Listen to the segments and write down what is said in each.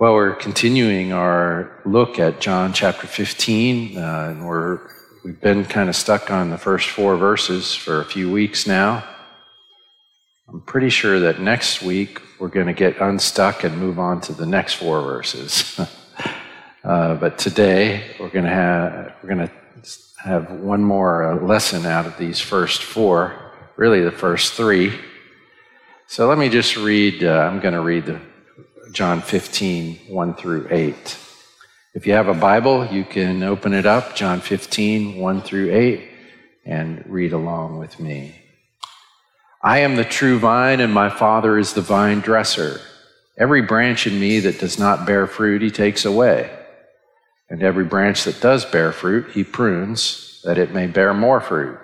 Well, we're continuing our look at John chapter 15, uh, and we're, we've been kind of stuck on the first four verses for a few weeks now. I'm pretty sure that next week we're going to get unstuck and move on to the next four verses. uh, but today we're going to have we're going to have one more uh, lesson out of these first four, really the first three. So let me just read. Uh, I'm going to read the John 15, 1 through 8. If you have a Bible, you can open it up, John 15, 1 through 8, and read along with me. I am the true vine, and my Father is the vine dresser. Every branch in me that does not bear fruit, he takes away. And every branch that does bear fruit, he prunes, that it may bear more fruit.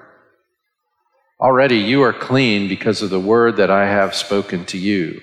Already you are clean because of the word that I have spoken to you.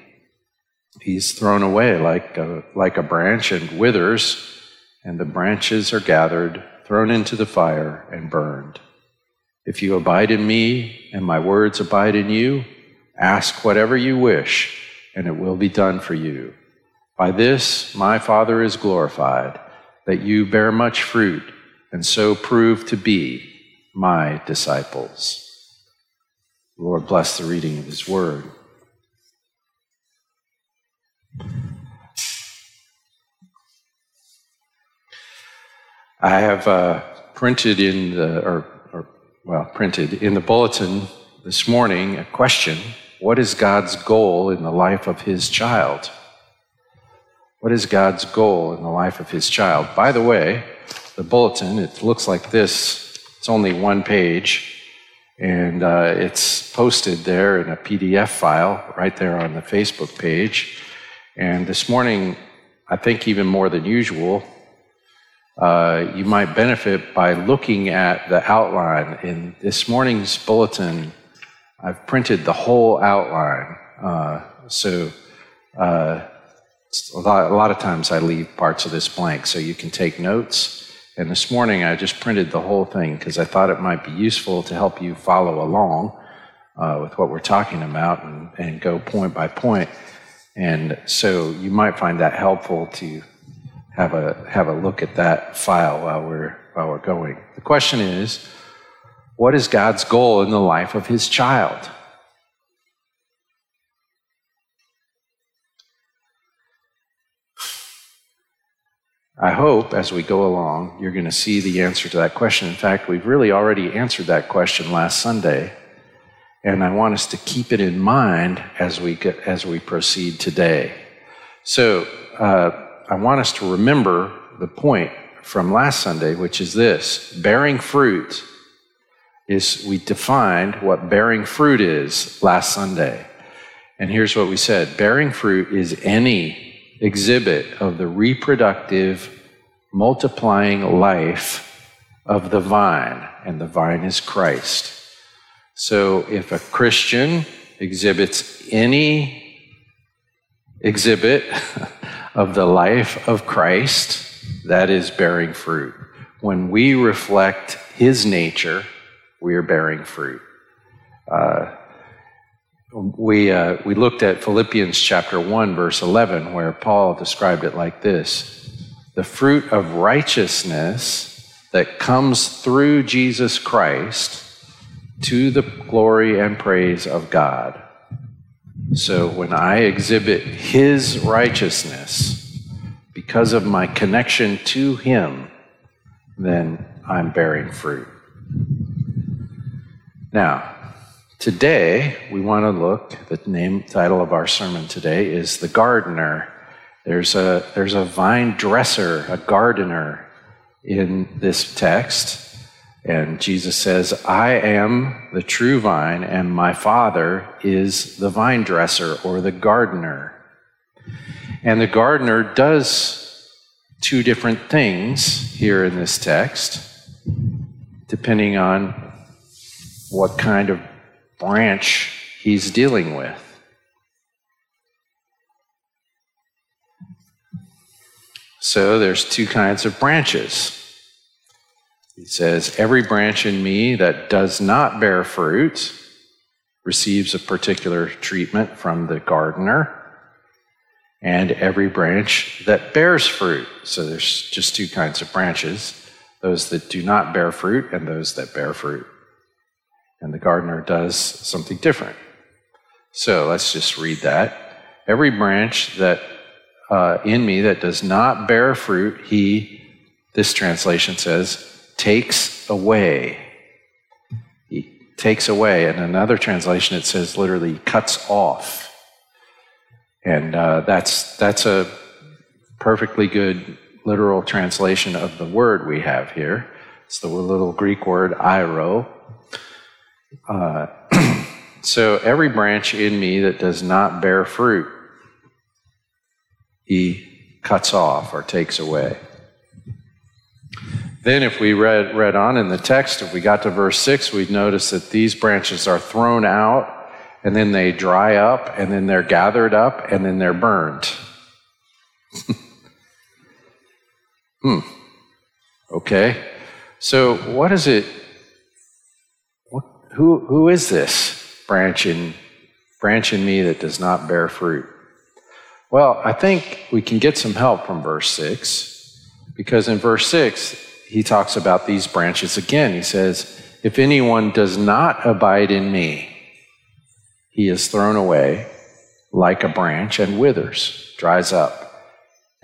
he's thrown away like a, like a branch and withers, and the branches are gathered, thrown into the fire, and burned. If you abide in me, and my words abide in you, ask whatever you wish, and it will be done for you. By this my Father is glorified, that you bear much fruit, and so prove to be my disciples. Lord, bless the reading of his word. I have uh, printed in the, or, or, well, printed in the bulletin this morning a question What is God's goal in the life of his child? What is God's goal in the life of his child? By the way, the bulletin, it looks like this. It's only one page, and uh, it's posted there in a PDF file right there on the Facebook page. And this morning, I think even more than usual, uh, you might benefit by looking at the outline. In this morning's bulletin, I've printed the whole outline. Uh, so uh, a, lot, a lot of times I leave parts of this blank so you can take notes. And this morning I just printed the whole thing because I thought it might be useful to help you follow along uh, with what we're talking about and, and go point by point. And so you might find that helpful to have a have a look at that file while we're while we're going. The question is, what is God's goal in the life of his child? I hope as we go along, you're going to see the answer to that question. In fact, we've really already answered that question last Sunday, and I want us to keep it in mind as we get, as we proceed today. So, uh, I want us to remember the point from last Sunday, which is this bearing fruit is, we defined what bearing fruit is last Sunday. And here's what we said bearing fruit is any exhibit of the reproductive, multiplying life of the vine, and the vine is Christ. So if a Christian exhibits any exhibit of the life of Christ, that is bearing fruit. When we reflect his nature, we are bearing fruit. Uh, we, uh, we looked at Philippians chapter 1, verse 11, where Paul described it like this The fruit of righteousness that comes through Jesus Christ to the glory and praise of God. So when I exhibit His righteousness because of my connection to Him, then I'm bearing fruit. Now, today we want to look, the name title of our sermon today is The Gardener. There's a, there's a vine dresser, a gardener in this text. And Jesus says, I am the true vine, and my Father is the vine dresser or the gardener. And the gardener does two different things here in this text, depending on what kind of branch he's dealing with. So there's two kinds of branches. He says, Every branch in me that does not bear fruit receives a particular treatment from the gardener, and every branch that bears fruit. So there's just two kinds of branches those that do not bear fruit and those that bear fruit. And the gardener does something different. So let's just read that. Every branch that uh, in me that does not bear fruit, he, this translation says, takes away. He takes away. And another translation, it says literally cuts off. And uh, that's, that's a perfectly good literal translation of the word we have here. It's the little Greek word airo. Uh, so every branch in me that does not bear fruit, he cuts off or takes away. Then, if we read, read on in the text, if we got to verse 6, we'd notice that these branches are thrown out, and then they dry up, and then they're gathered up, and then they're burned. hmm. Okay. So, what is it? Who, who is this branch in, branch in me that does not bear fruit? Well, I think we can get some help from verse 6, because in verse 6, he talks about these branches again. He says, If anyone does not abide in me, he is thrown away like a branch and withers, dries up.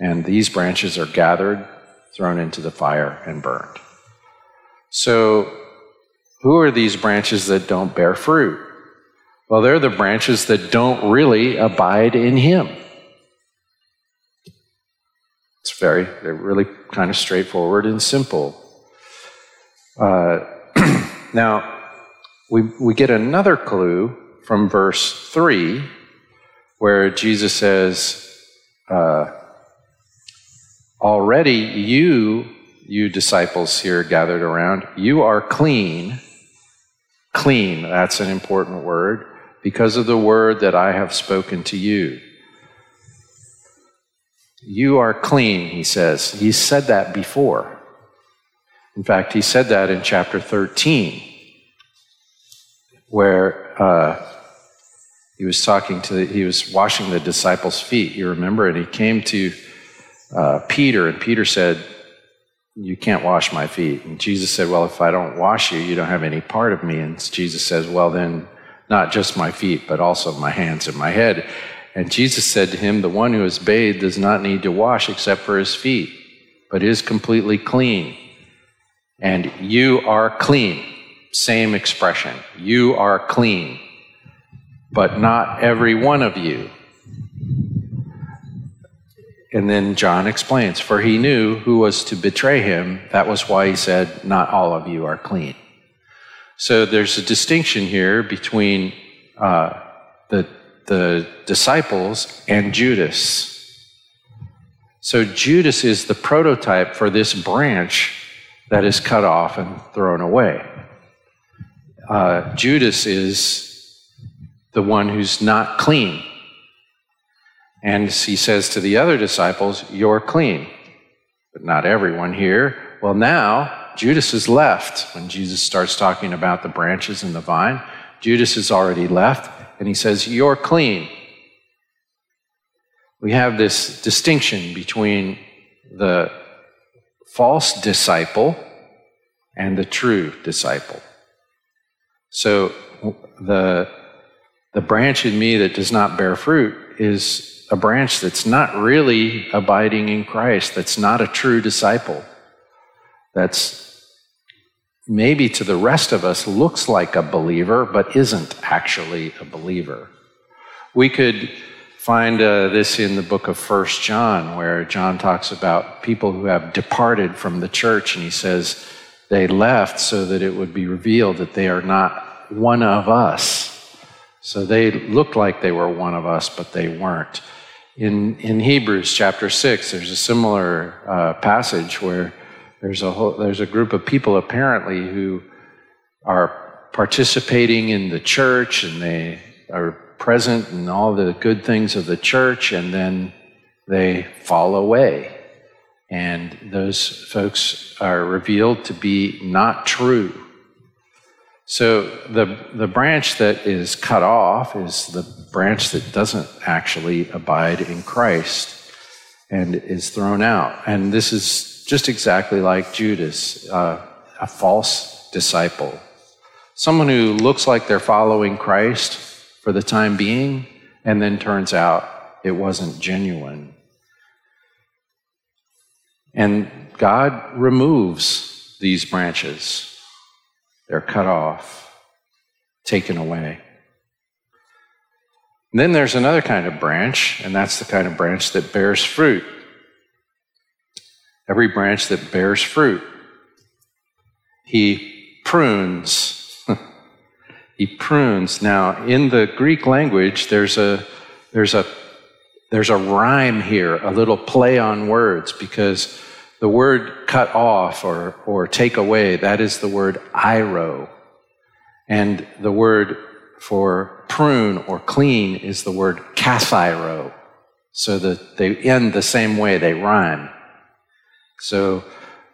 And these branches are gathered, thrown into the fire, and burned. So, who are these branches that don't bear fruit? Well, they're the branches that don't really abide in Him. It's very, they're really kind of straightforward and simple. Uh, now, we, we get another clue from verse 3 where Jesus says, uh, Already you, you disciples here gathered around, you are clean. Clean, that's an important word, because of the word that I have spoken to you. You are clean, he says. He said that before. In fact, he said that in chapter 13, where uh, he was talking to, he was washing the disciples' feet, you remember? And he came to uh, Peter, and Peter said, You can't wash my feet. And Jesus said, Well, if I don't wash you, you don't have any part of me. And Jesus says, Well, then, not just my feet, but also my hands and my head. And Jesus said to him, The one who is bathed does not need to wash except for his feet, but is completely clean. And you are clean. Same expression. You are clean. But not every one of you. And then John explains, For he knew who was to betray him. That was why he said, Not all of you are clean. So there's a distinction here between uh, the the disciples and Judas. So Judas is the prototype for this branch that is cut off and thrown away. Uh, Judas is the one who's not clean. And he says to the other disciples, You're clean. But not everyone here. Well, now Judas is left when Jesus starts talking about the branches and the vine. Judas is already left and he says, You're clean. We have this distinction between the false disciple and the true disciple. So the, the branch in me that does not bear fruit is a branch that's not really abiding in Christ, that's not a true disciple, that's maybe to the rest of us looks like a believer, but isn't actually a believer. We could find uh, this in the book of First John, where John talks about people who have departed from the church, and he says they left so that it would be revealed that they are not one of us. So they looked like they were one of us, but they weren't. In, in Hebrews chapter 6, there's a similar uh, passage where there's a, whole, there's a group of people apparently who are participating in the church and they are present in all the good things of the church, and then they fall away. And those folks are revealed to be not true. So the, the branch that is cut off is the branch that doesn't actually abide in Christ and is thrown out. And this is just exactly like Judas, uh, a false disciple. Someone who looks like they're following Christ for the time being, and then turns out it wasn't genuine. And God removes these branches. They're cut off, taken away. And then there's another kind of branch, and that's the kind of branch that bears fruit. Every branch that bears fruit, he prunes. he prunes. Now, in the Greek language, there's a there's a there's a rhyme here, a little play on words, because the word cut off or, or take away, that is the word airo. And the word for prune or clean is the word kathiro. So that they end the same way, they rhyme. So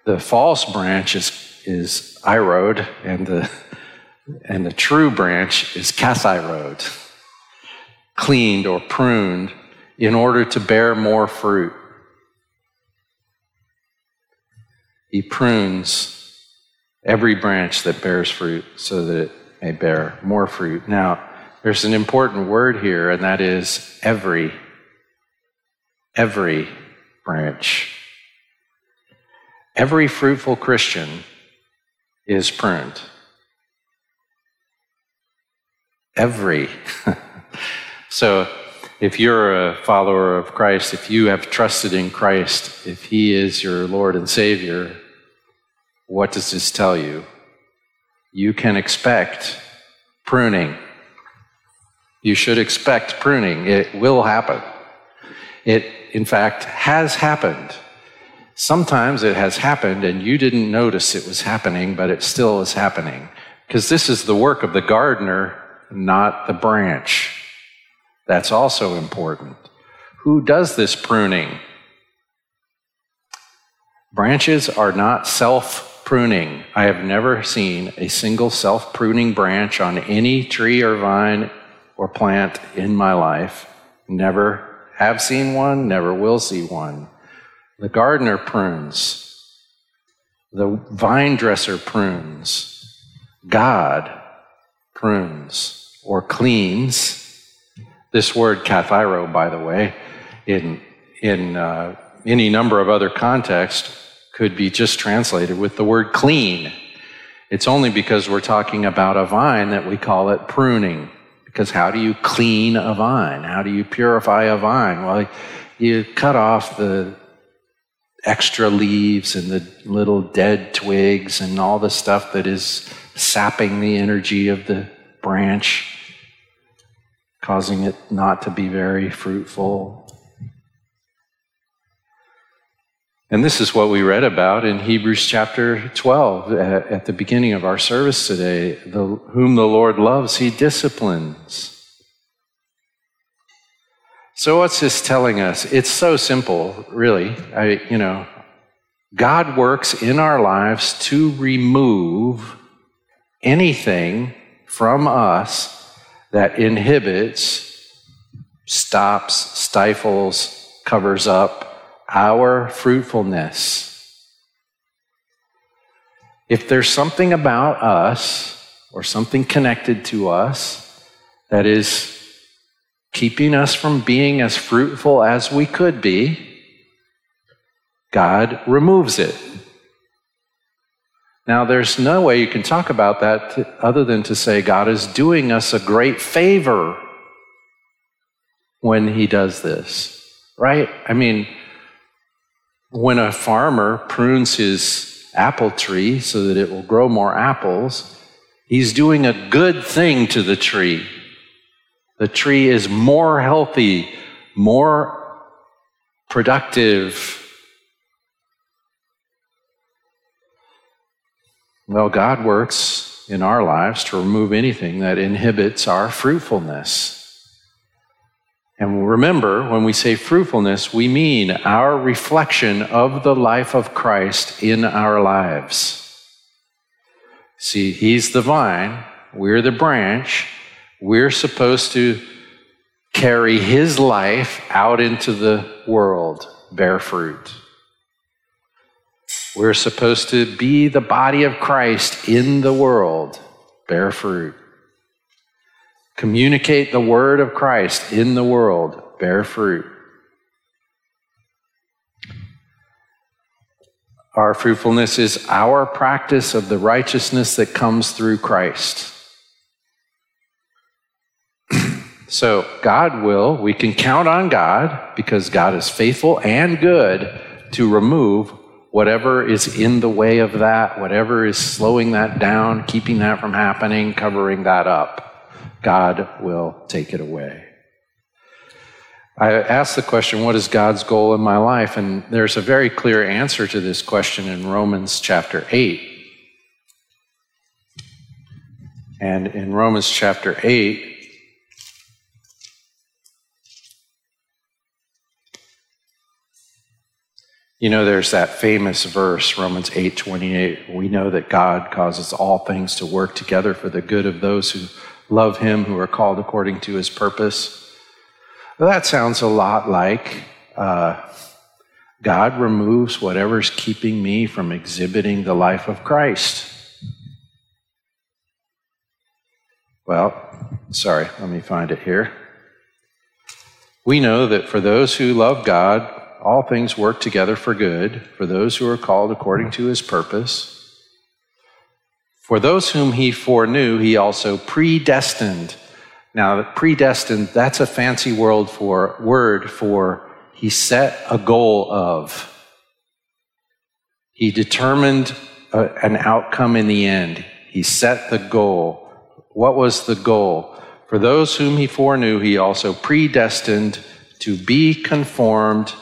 the false branch is, is irode, and the, and the true branch is kathirode, cleaned or pruned in order to bear more fruit. He prunes every branch that bears fruit so that it may bear more fruit. Now, there's an important word here, and that is every. Every branch. Every fruitful Christian is pruned. Every. so, if you're a follower of Christ, if you have trusted in Christ, if He is your Lord and Savior, what does this tell you? You can expect pruning. You should expect pruning. It will happen. It, in fact, has happened. Sometimes it has happened and you didn't notice it was happening, but it still is happening. Because this is the work of the gardener, not the branch. That's also important. Who does this pruning? Branches are not self pruning. I have never seen a single self pruning branch on any tree or vine or plant in my life. Never have seen one, never will see one. The gardener prunes, the vine dresser prunes, God prunes or cleans this word kathiro, by the way, in, in uh, any number of other contexts, could be just translated with the word clean. It's only because we're talking about a vine that we call it pruning. Because how do you clean a vine? How do you purify a vine? Well, you cut off the extra leaves and the little dead twigs and all the stuff that is sapping the energy of the branch causing it not to be very fruitful. And this is what we read about in Hebrews chapter 12 uh, at, the beginning of our service today. The, whom the Lord loves, he disciplines. So, what's this telling us? It's so simple, really. I, you know, God works in our lives to remove anything from us that inhibits, stops, stifles, covers up our fruitfulness. If there's something about us or something connected to us that is keeping us from being as fruitful as we could be, God removes it. Now, there's no way you can talk about that other than to say God is doing us a great favor when He does this, right? I mean, when a farmer prunes his apple tree so that it will grow more apples, he's doing a good thing to the tree. The tree is more healthy, more productive. Well, God works in our lives to remove anything that inhibits our fruitfulness. And remember, when we say fruitfulness, we mean our reflection of the life of Christ in our lives. See, He's the vine, we're the branch. We're supposed to carry His life out into the world, bear fruit. We're supposed to be the body of Christ in the world, bear fruit. Communicate the word of Christ in the world, bear fruit. Our fruitfulness is our practice of the righteousness that comes through Christ. So, God will, we can count on God because God is faithful and good to remove whatever is in the way of that, whatever is slowing that down, keeping that from happening, covering that up. God will take it away. I asked the question, what is God's goal in my life? And there's a very clear answer to this question in Romans chapter 8. And in Romans chapter 8, you know there's that famous verse Romans 8:28 we know that God causes all things to work together for the good of those who love him who are called according to his purpose. Well, that sounds a lot like uh, God removes whatever's keeping me from exhibiting the life of Christ. Well, sorry, let me find it here. We know that for those who love God, all things work together for good, for those who are called according to his purpose. For those whom he foreknew, he also predestined. Now, predestined, that's a fancy word for word for he set a goal of. He determined a, an outcome in the end. He set the goal. What was the goal? For those whom he foreknew, he also predestined to be conformed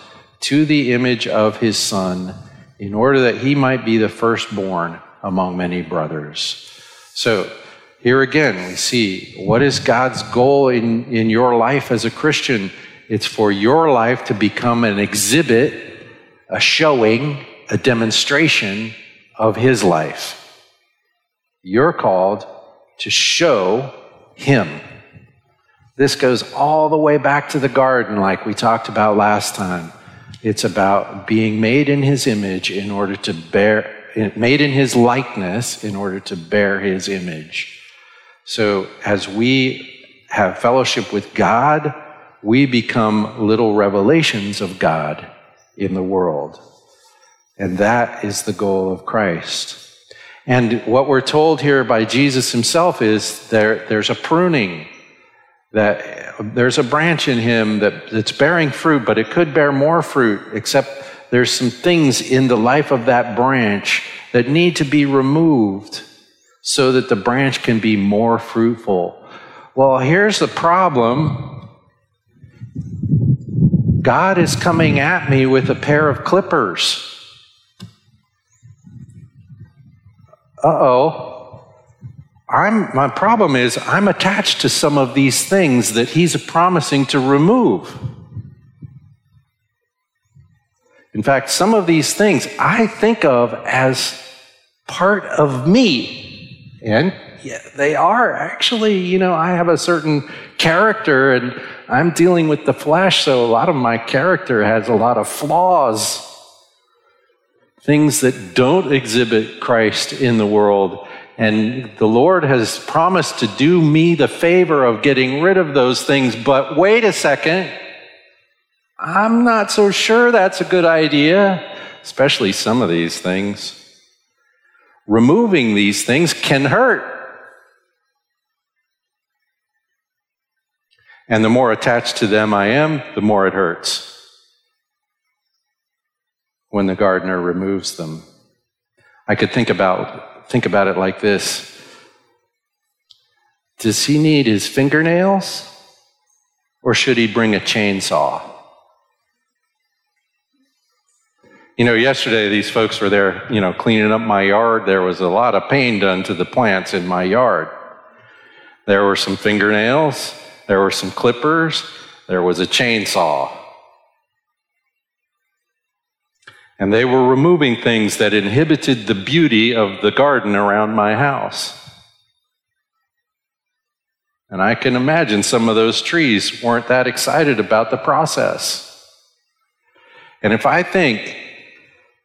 to the image of his son, in order that he might be the firstborn among many brothers. So, here again, we see what is God's goal in, in your life as a Christian? It's for your life to become an exhibit, a showing, a demonstration of His life. You're called to show Him. This goes all the way back to the garden, like we talked about last time. It's about being made in His image in order to bear made in his likeness in order to bear his image. So as we have fellowship with God, we become little revelations of God in the world. And that is the goal of Christ. And what we're told here by Jesus himself is there, there's a pruning, that there's a branch in him that, that's bearing fruit, but it could bear more fruit, except there's some things in the life of that branch that need to be removed so that the branch can be more fruitful. Well, here's the problem God is coming at me with a pair of clippers. Uh oh. I'm, my problem is I'm attached to some of these things that he's promising to remove. In fact, some of these things I think of as part of me. And yeah, they are actually, you know, I have a certain character and I'm dealing with the flesh, so a lot of my character has a lot of flaws. Things that don't exhibit Christ in the world. And the Lord has promised to do me the favor of getting rid of those things. But wait a second. I'm not so sure that's a good idea, especially some of these things. Removing these things can hurt. And the more attached to them I am, the more it hurts when the gardener removes them. I could think about, think about it like this Does he need his fingernails? Or should he bring a chainsaw? You know, yesterday these folks were there, you know, cleaning up my yard. There was a lot of pain done to the plants in my yard. There were some fingernails, there were some clippers, there was a chainsaw. And they were removing things that inhibited the beauty of the garden around my house. And I can imagine some of those trees weren't that excited about the process. And if I think,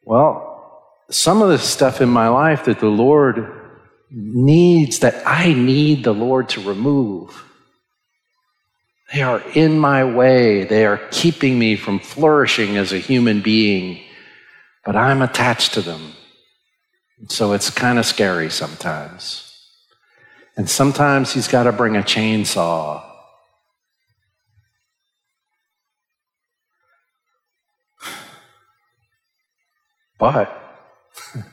well, some of the stuff in my life that the Lord needs, that I need the Lord to remove, they are in my way. They are keeping me from flourishing as a human being, but I'm attached to them. So it's kind of scary sometimes. And sometimes he's got to bring a chainsaw. But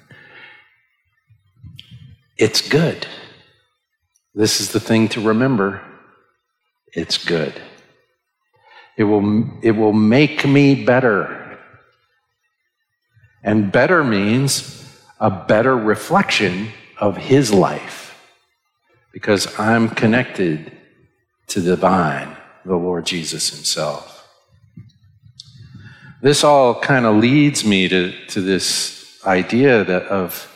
it's good. This is the thing to remember. It's good. It will, it will make me better. And better means a better reflection of his life because I'm connected to the vine, the Lord Jesus Himself. This all kind of leads me to, to this idea that of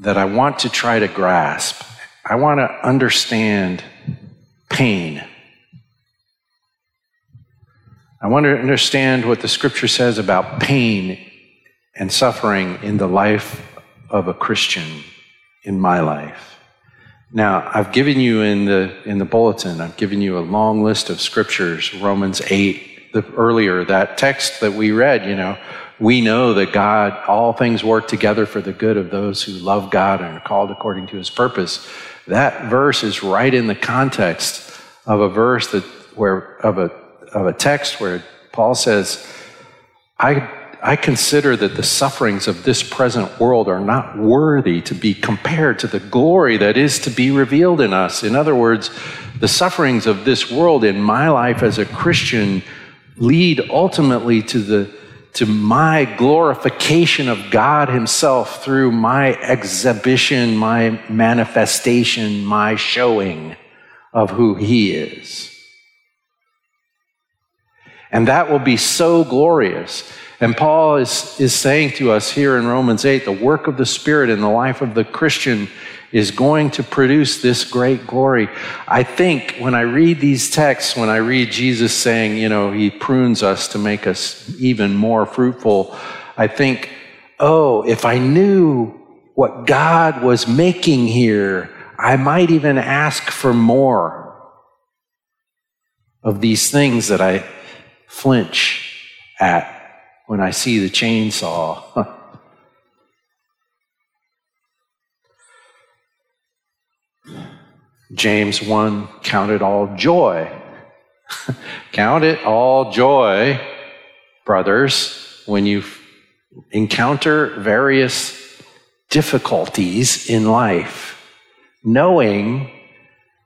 that I want to try to grasp. I want to understand pain. I want to understand what the scripture says about pain and suffering in the life of a Christian in my life. Now, I've given you in the in the bulletin, I've given you a long list of scriptures, Romans 8, the earlier that text that we read, you know, we know that God, all things work together for the good of those who love God and are called according to his purpose. That verse is right in the context of a verse that where of a of a text where Paul says, I I consider that the sufferings of this present world are not worthy to be compared to the glory that is to be revealed in us. In other words, the sufferings of this world in my life as a Christian lead ultimately to the to my glorification of God Himself through my exhibition, my manifestation, my showing of who He is. And that will be so glorious and Paul is, is saying to us here in Romans 8 the work of the Spirit in the life of the Christian is going to produce this great glory. I think when I read these texts, when I read Jesus saying, you know, he prunes us to make us even more fruitful, I think, oh, if I knew what God was making here, I might even ask for more of these things that I flinch at when I see the chainsaw. James 1 Count it all joy. Count it all joy, brothers, when you encounter various difficulties in life, knowing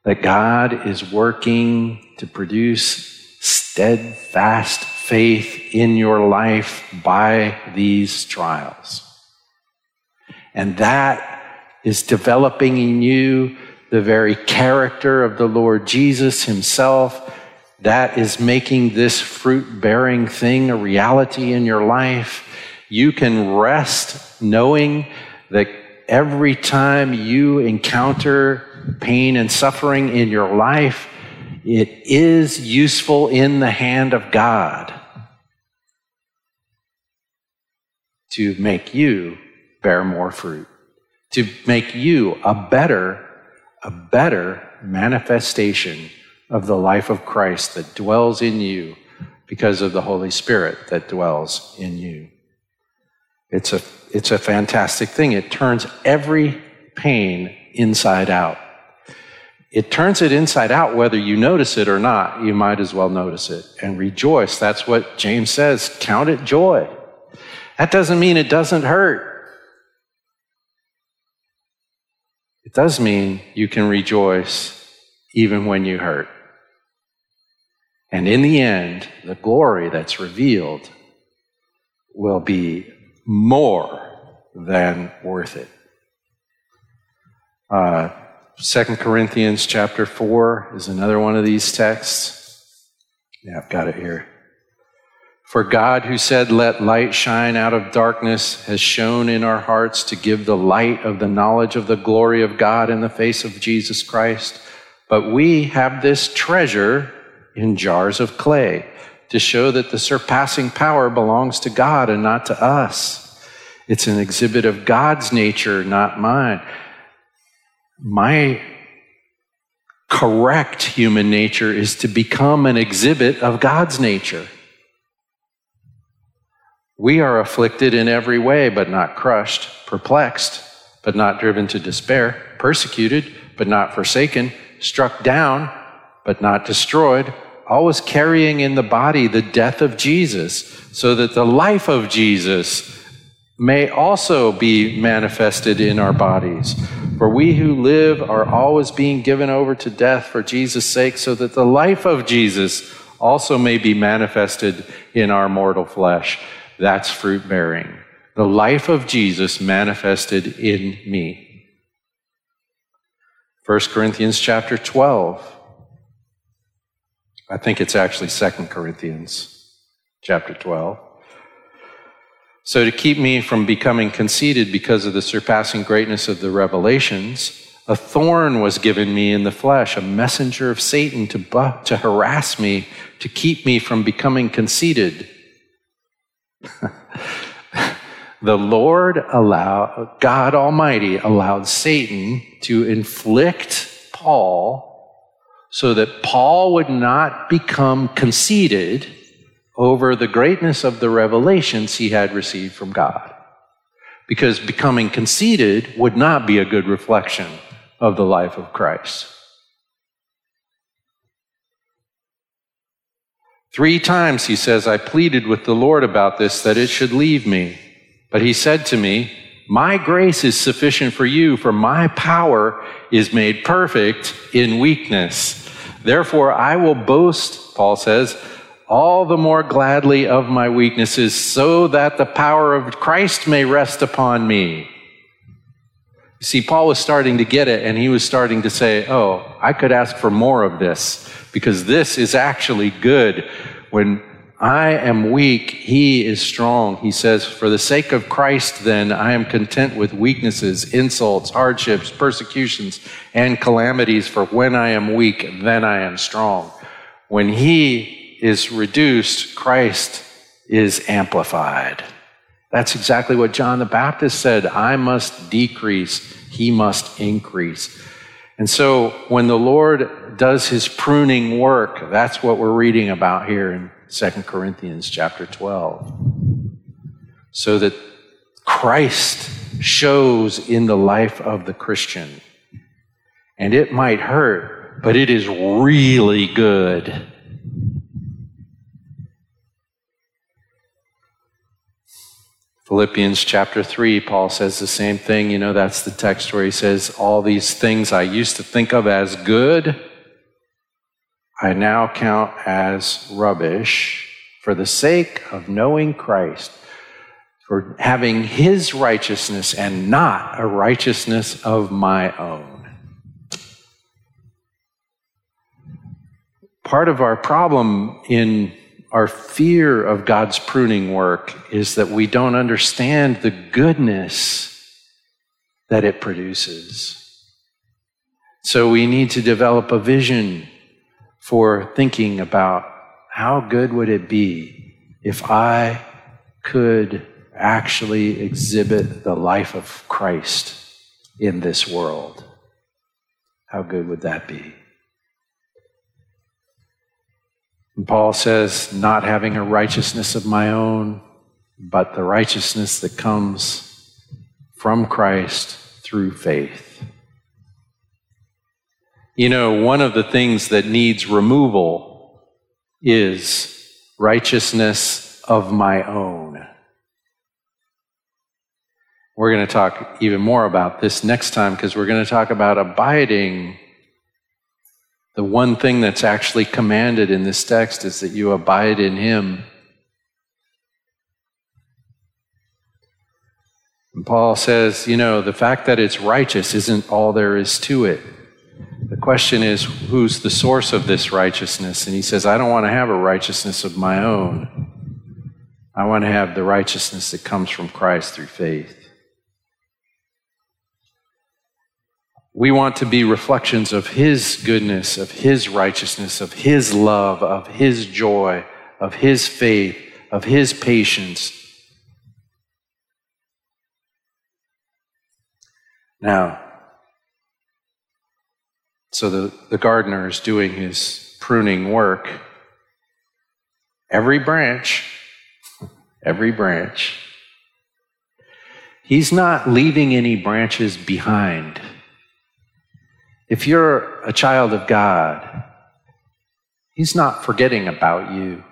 that God is working to produce steadfast faith in your life by these trials. And that is developing in you the very character of the Lord Jesus Himself. That is making this fruit bearing thing a reality in your life. You can rest knowing that every time you encounter pain and suffering in your life, it is useful in the hand of God to make you bear more fruit, to make you a better, a better manifestation of the life of Christ that dwells in you because of the Holy Spirit that dwells in you. It's a, it's a fantastic thing. It turns every pain inside out it turns it inside out whether you notice it or not. You might as well notice it and rejoice. That's what James says. Count it joy. That doesn't mean it doesn't hurt. It does mean you can rejoice even when you hurt. And in the end, the glory that's revealed will be more than worth it. Uh, 2 Corinthians chapter 4 is another one of these texts. Yeah, I've got it here. For God, who said, Let light shine out of darkness, has shone in our hearts to give the light of the knowledge of the glory of God in the face of Jesus Christ. But we have this treasure in jars of clay to show that the surpassing power belongs to God and not to us. It's an exhibit of God's nature, not mine. My correct human nature is to become an exhibit of God's nature. We are afflicted in every way, but not crushed, perplexed, but not driven to despair, persecuted, but not forsaken, struck down, but not destroyed, always carrying in the body the death of Jesus, so that the life of Jesus may also be manifested in our bodies. For we who live are always being given over to death for Jesus' sake, so that the life of Jesus also may be manifested in our mortal flesh. That's fruit bearing. The life of Jesus manifested in me. 1 Corinthians chapter 12. I think it's actually 2 Corinthians chapter 12. So, to keep me from becoming conceited because of the surpassing greatness of the revelations, a thorn was given me in the flesh, a messenger of Satan to, bu- to harass me, to keep me from becoming conceited. the Lord allowed, God Almighty allowed Satan to inflict Paul so that Paul would not become conceited over the greatness of the revelations he had received from God. Because becoming conceited would not be a good reflection of the life of Christ. Three times he says, I pleaded with the Lord about this, that it should leave me. But he said to me, My grace is sufficient for you, for my power is made perfect in weakness. Therefore, I will boast, Paul says, all the more gladly of my weaknesses, so that the power of Christ may rest upon me. See, Paul was starting to get it, and he was starting to say, Oh, I could ask for more of this because this is actually good. When I am weak, he is strong. He says, For the sake of Christ, then, I am content with weaknesses, insults, hardships, persecutions, and calamities, for when I am weak, then I am strong. When he is reduced, Christ is amplified. That's exactly what John the Baptist said I must decrease, he must increase. And so when the Lord does his pruning work, that's what we're reading about here in 2 Corinthians chapter 12. So that Christ shows in the life of the Christian. And it might hurt, but it is really good. Philippians chapter 3, Paul says the same thing. You know, that's the text where he says, All these things I used to think of as good, I now count as rubbish for the sake of knowing Christ, for having his righteousness and not a righteousness of my own. Part of our problem in our fear of God's pruning work is that we don't understand the goodness that it produces. So we need to develop a vision for thinking about how good would it be if I could actually exhibit the life of Christ in this world. How good would that be? And Paul says, not having a righteousness of my own, but the righteousness that comes from Christ through faith. You know, one of the things that needs removal is righteousness of my own. We're going to talk even more about this next time because we're going to talk about abiding the one thing that's actually commanded in this text is that you abide in Him. And Paul says, you know, the fact that it's righteous isn't all there is to it. The question is, who's the source of this righteousness? And he says, I don't want to have a righteousness of my own. I want to have the righteousness that comes from Christ through faith. We want to be reflections of His goodness, of His righteousness, of His love, of His joy, of His faith, of His patience. Now, so the, the gardener is doing his pruning work. Every branch, every branch. He's not leaving any branches behind. If you're a child of God, He's not forgetting about you.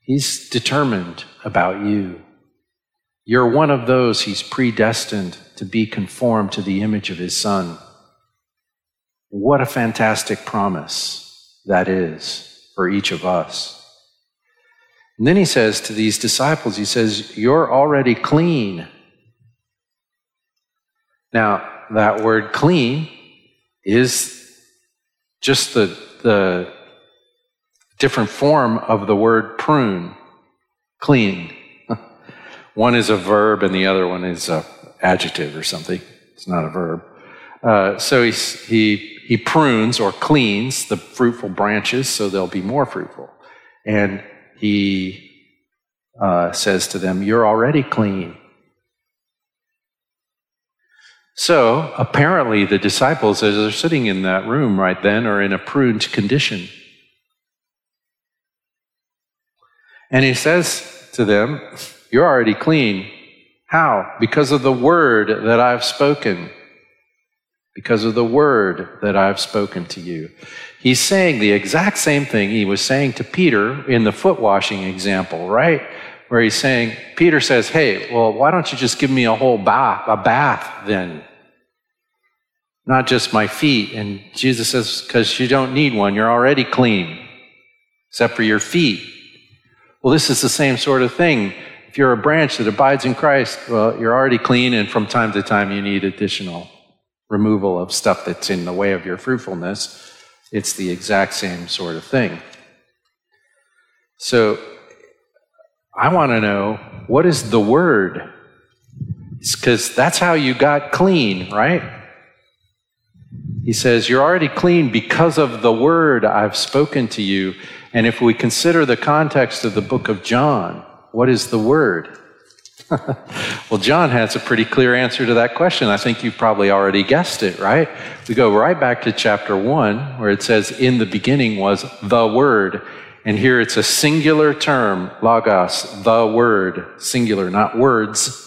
He's determined about you. You're one of those He's predestined to be conformed to the image of His Son. What a fantastic promise that is for each of us. And then he says to these disciples, he says, You're already clean. Now, that word clean is just the, the different form of the word prune, clean. one is a verb and the other one is an adjective or something. It's not a verb. Uh, so he, he he prunes or cleans the fruitful branches so they'll be more fruitful. And he uh, says to them, You're already clean. So apparently, the disciples, as they're sitting in that room right then, are in a pruned condition. And he says to them, You're already clean. How? Because of the word that I've spoken because of the word that I've spoken to you. He's saying the exact same thing he was saying to Peter in the foot washing example, right? Where he's saying, Peter says, Hey, well, why don't you just give me a whole bath, a bath then? Not just my feet. And Jesus says, Because you don't need one, you're already clean, except for your feet. Well, this is the same sort of thing. If you're a branch that abides in Christ, well, you're already clean, and from time to time you need additional removal of stuff that's in the way of your fruitfulness. It's the exact same sort of thing. So I want to know what is the word? Because that's how you got clean, right? He says, You're already clean because of the word I've spoken to you. And if we consider the context of the book of John, what is the word? well, John has a pretty clear answer to that question. I think you've probably already guessed it, right? We go right back to chapter 1, where it says, In the beginning was the Word. And here it's a singular term, logos, the Word, singular, not words.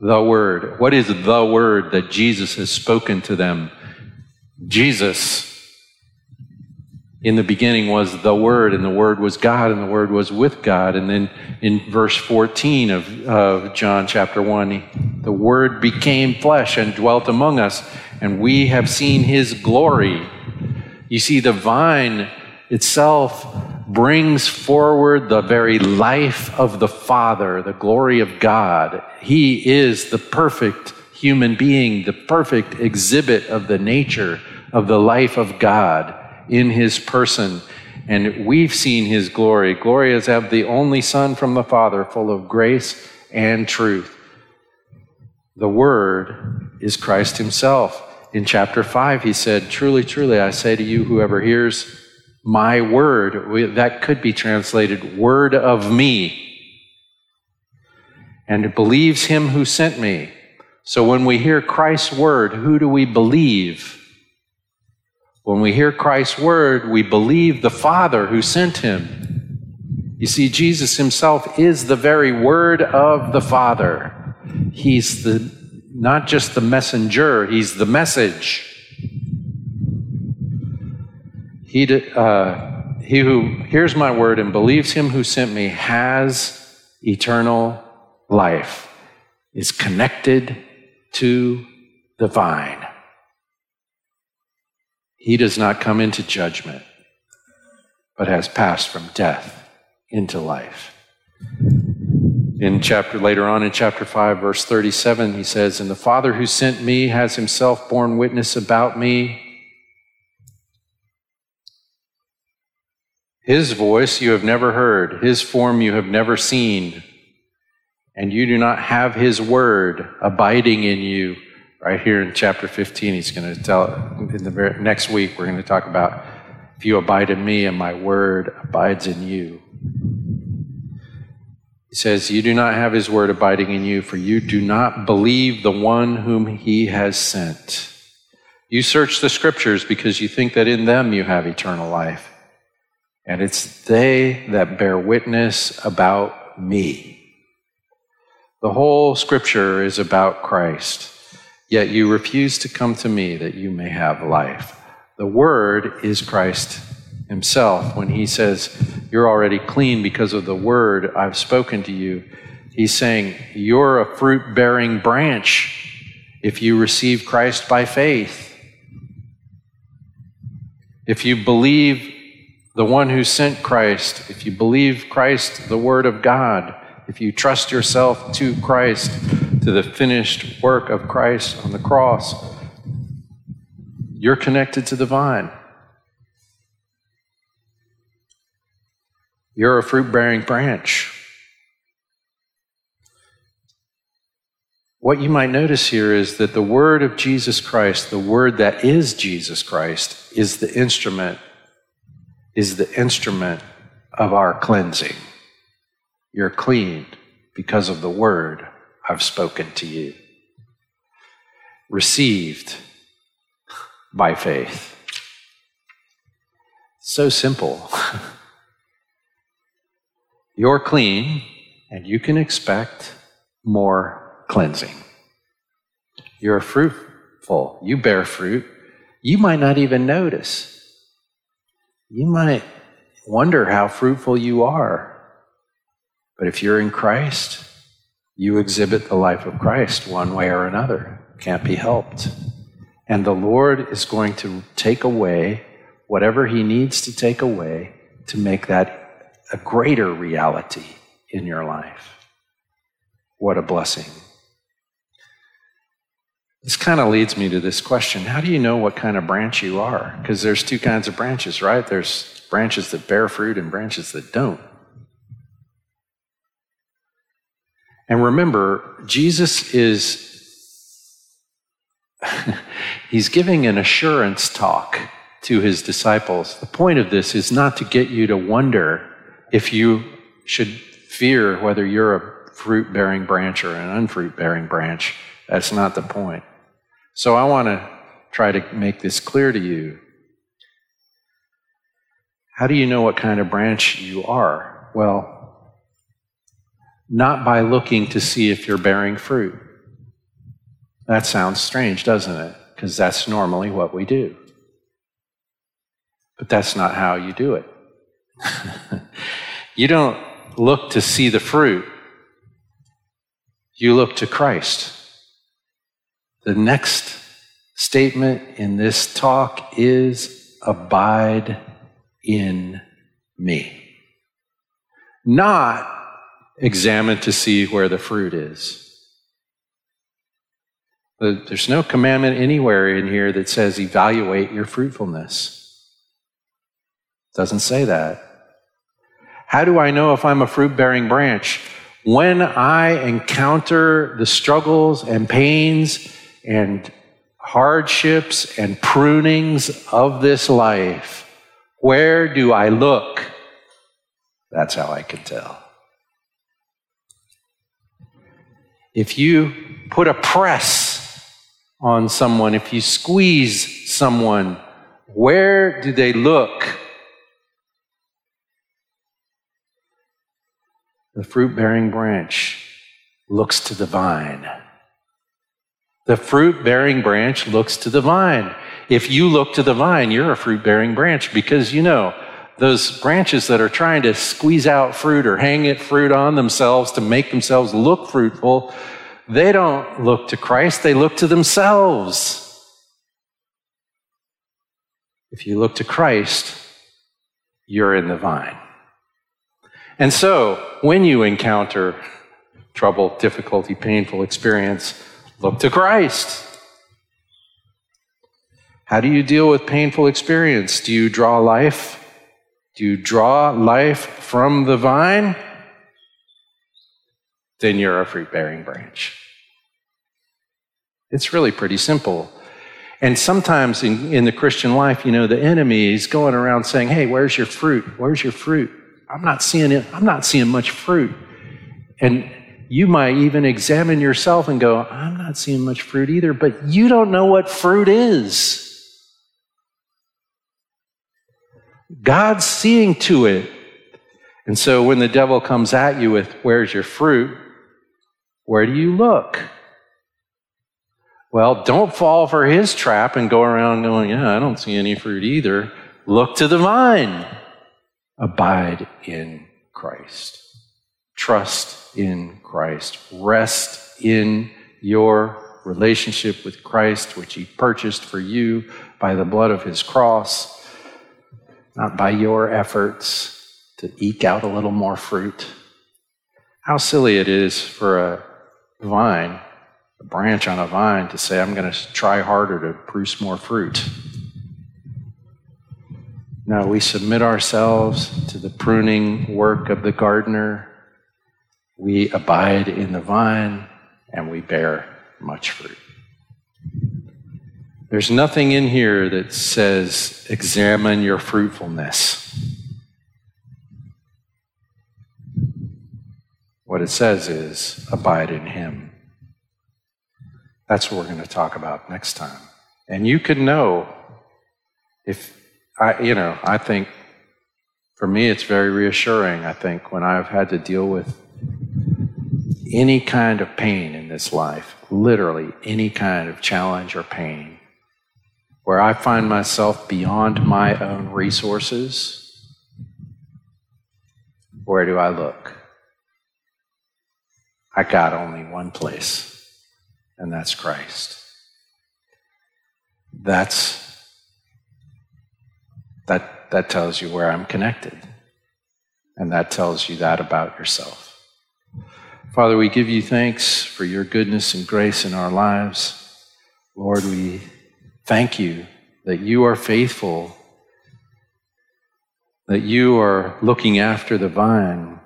The Word. What is the Word that Jesus has spoken to them? Jesus in the beginning was the Word, and the Word was God, and the Word was with God. And then in verse 14 of, of John chapter 1, the Word became flesh and dwelt among us, and we have seen His glory. You see, the vine itself brings forward the very life of the Father, the glory of God. He is the perfect human being, the perfect exhibit of the nature of the life of God in his person. And we've seen his glory. Glory as have the only Son from the Father, full of grace and truth. The Word is Christ himself. In chapter 5, he said, Truly, truly, I say to you, whoever hears my word, that could be translated, word of me, and believes him who sent me. So when we hear Christ's word, who do we believe? When we hear Christ's word, we believe the Father who sent him. You see, Jesus himself is the very word of the Father. He's the not just the messenger, he's the message. He, uh, he who hears my word and believes him who sent me has eternal life, is connected to the vine. He does not come into judgment, but has passed from death into life. In chapter later on in chapter 5 verse 37 he says and the father who sent me has himself borne witness about me His voice you have never heard, his form you have never seen, and you do not have his word abiding in you. Right here in chapter 15, he's going to tell, in the very, next week, we're going to talk about if you abide in me and my word abides in you. He says, You do not have his word abiding in you, for you do not believe the one whom he has sent. You search the scriptures because you think that in them you have eternal life and it's they that bear witness about me. The whole scripture is about Christ, yet you refuse to come to me that you may have life. The Word is Christ Himself. When He says, You're already clean because of the Word I've spoken to you, He's saying, You're a fruit bearing branch if you receive Christ by faith. If you believe the one who sent Christ, if you believe Christ, the Word of God, if you trust yourself to Christ, to the finished work of Christ on the cross, you're connected to the vine. You're a fruit bearing branch. What you might notice here is that the word of Jesus Christ, the word that is Jesus Christ, is the instrument is the instrument of our cleansing. You're cleaned because of the word I've spoken to you. Received by faith. So simple. You're clean, and you can expect more cleansing. You're fruitful. You bear fruit. You might not even notice you might wonder how fruitful you are. But if you're in Christ, you exhibit the life of Christ one way or another. Can't be helped. And the Lord is going to take away whatever He needs to take away to make that a greater reality in your life. What a blessing. This kind of leads me to this question How do you know what kind of branch you are? Because there's two kinds of branches, right? There's branches that bear fruit and branches that don't. And remember, Jesus is. he's giving an assurance talk to his disciples. The point of this is not to get you to wonder if you should fear whether you're a fruit bearing branch or an unfruit bearing branch. That's not the point. So I want to try to make this clear to you. How do you know what kind of branch you are? Well, not by looking to see if you're bearing fruit. That sounds strange, doesn't it? Because that's normally what we do. But that's not how you do it. you don't look to see the fruit, you look to Christ. The next statement in this talk is abide in me. Not examine to see where the fruit is. There's no commandment anywhere in here that says evaluate your fruitfulness. It doesn't say that. How do I know if I'm a fruit bearing branch? When I encounter the struggles and pains and hardships and prunings of this life, where do I look? That's how I can tell. If you put a press on someone, if you squeeze someone, where do they look? The fruit bearing branch looks to the vine. The fruit bearing branch looks to the vine. If you look to the vine, you're a fruit bearing branch because you know those branches that are trying to squeeze out fruit or hang it fruit on themselves to make themselves look fruitful, they don't look to Christ, they look to themselves. If you look to Christ, you're in the vine. And so, when you encounter trouble, difficulty, painful experience, look to Christ. How do you deal with painful experience? Do you draw life? Do you draw life from the vine? Then you're a fruit bearing branch. It's really pretty simple. And sometimes in, in the Christian life, you know, the enemy is going around saying, Hey, where's your fruit? Where's your fruit? I'm not seeing it. I'm not seeing much fruit. And you might even examine yourself and go, I'm not seeing much fruit either, but you don't know what fruit is. God's seeing to it. And so when the devil comes at you with, Where's your fruit? Where do you look? Well, don't fall for his trap and go around going, Yeah, I don't see any fruit either. Look to the vine. Abide in Christ. Trust in Christ. Rest in your relationship with Christ, which he purchased for you by the blood of his cross not by your efforts to eke out a little more fruit. How silly it is for a vine, a branch on a vine, to say, I'm going to try harder to produce more fruit. No, we submit ourselves to the pruning work of the gardener. We abide in the vine and we bear much fruit. There's nothing in here that says, examine your fruitfulness. What it says is, abide in Him. That's what we're going to talk about next time. And you can know if I, you know, I think for me it's very reassuring. I think when I've had to deal with any kind of pain in this life, literally any kind of challenge or pain, where I find myself beyond my own resources, where do I look? I got only one place, and that's Christ. That's that that tells you where I'm connected. And that tells you that about yourself. Father, we give you thanks for your goodness and grace in our lives. Lord, we Thank you that you are faithful, that you are looking after the vine.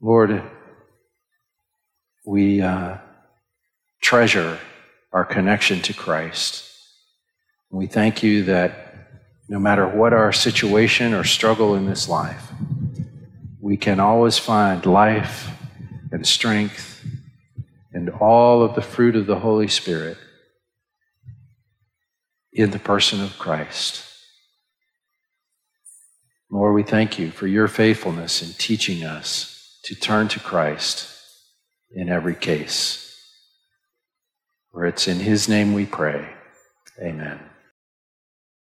Lord, we uh, treasure our connection to Christ. We thank you that no matter what our situation or struggle in this life, we can always find life and strength and all of the fruit of the Holy Spirit in the person of Christ. Lord, we thank you for your faithfulness in teaching us to turn to Christ in every case. For it's in his name we pray. Amen.